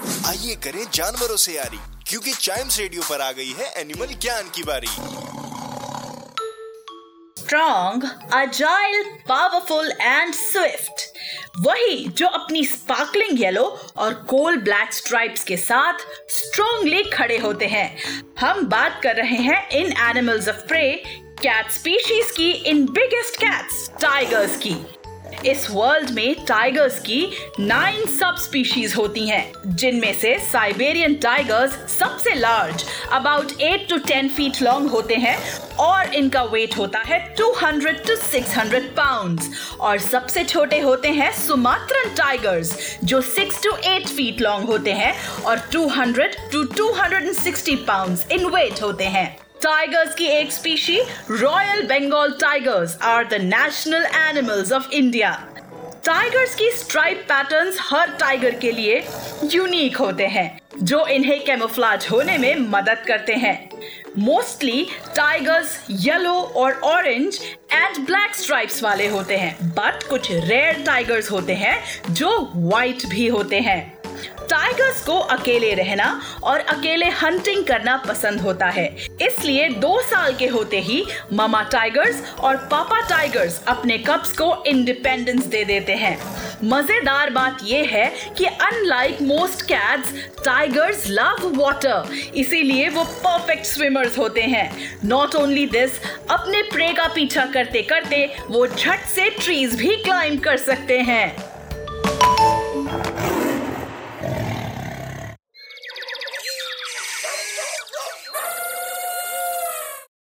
आइए करें जानवरों से यारी, क्योंकि चाइम्स रेडियो पर आ गई है एनिमल ज्ञान की बारी। Strong agile powerful and swift वही जो अपनी स्पार्कलिंग येलो और कोल ब्लैक स्ट्राइप्स के साथ स्ट्रॉन्गली खड़े होते हैं। हम बात कर रहे हैं इन animals of prey cat species की, इन बिगेस्ट कैट्स टाइगर्स की। इस वर्ल्ड में टाइगर्स की नाइन सब स्पीशीज होती हैं, जिनमें से साइबेरियन टाइगर्स सबसे large about eight to ten feet long होते हैं, और इनका वेट होता है 200 टू 600 पाउंड्स और सबसे छोटे होते हैं सुमात्रन टाइगर्स जो 6 टू 8 फीट लॉन्ग होते हैं, और 200 टू 260 पाउंड्स इन वेट होते हैं। टाइगर्स की एक species royal Bengal tigers are the national animals of India tigers की स्ट्राइप पैटर्न्स हर टाइगर के लिए यूनिक होते हैं, जो इन्हें कैमोफ्लाज होने में मदद करते हैं। मोस्टली टाइगर्स येलो और ऑरेंज एंड ब्लैक स्ट्राइप्स वाले होते हैं बट कुछ रेयर टाइगर्स होते हैं, जो व्हाइट भी होते हैं। टाइगर्स को अकेले रहना और अकेले हंटिंग करना पसंद होता है। इसलिए दो साल के होते ही मामा टाइगर्स और पापा टाइगर्स अपने कप्स को इंडिपेंडेंस दे देते हैं। मज़ेदार बात यह है कि unlike most cats tigers love water इसीलिए वो परफेक्ट स्विमर्स होते हैं। नॉट ओनली दिस अपने प्रे का पीछा करते करते वो झट से ट्रीज भी क्लाइंब कर सकते हैं।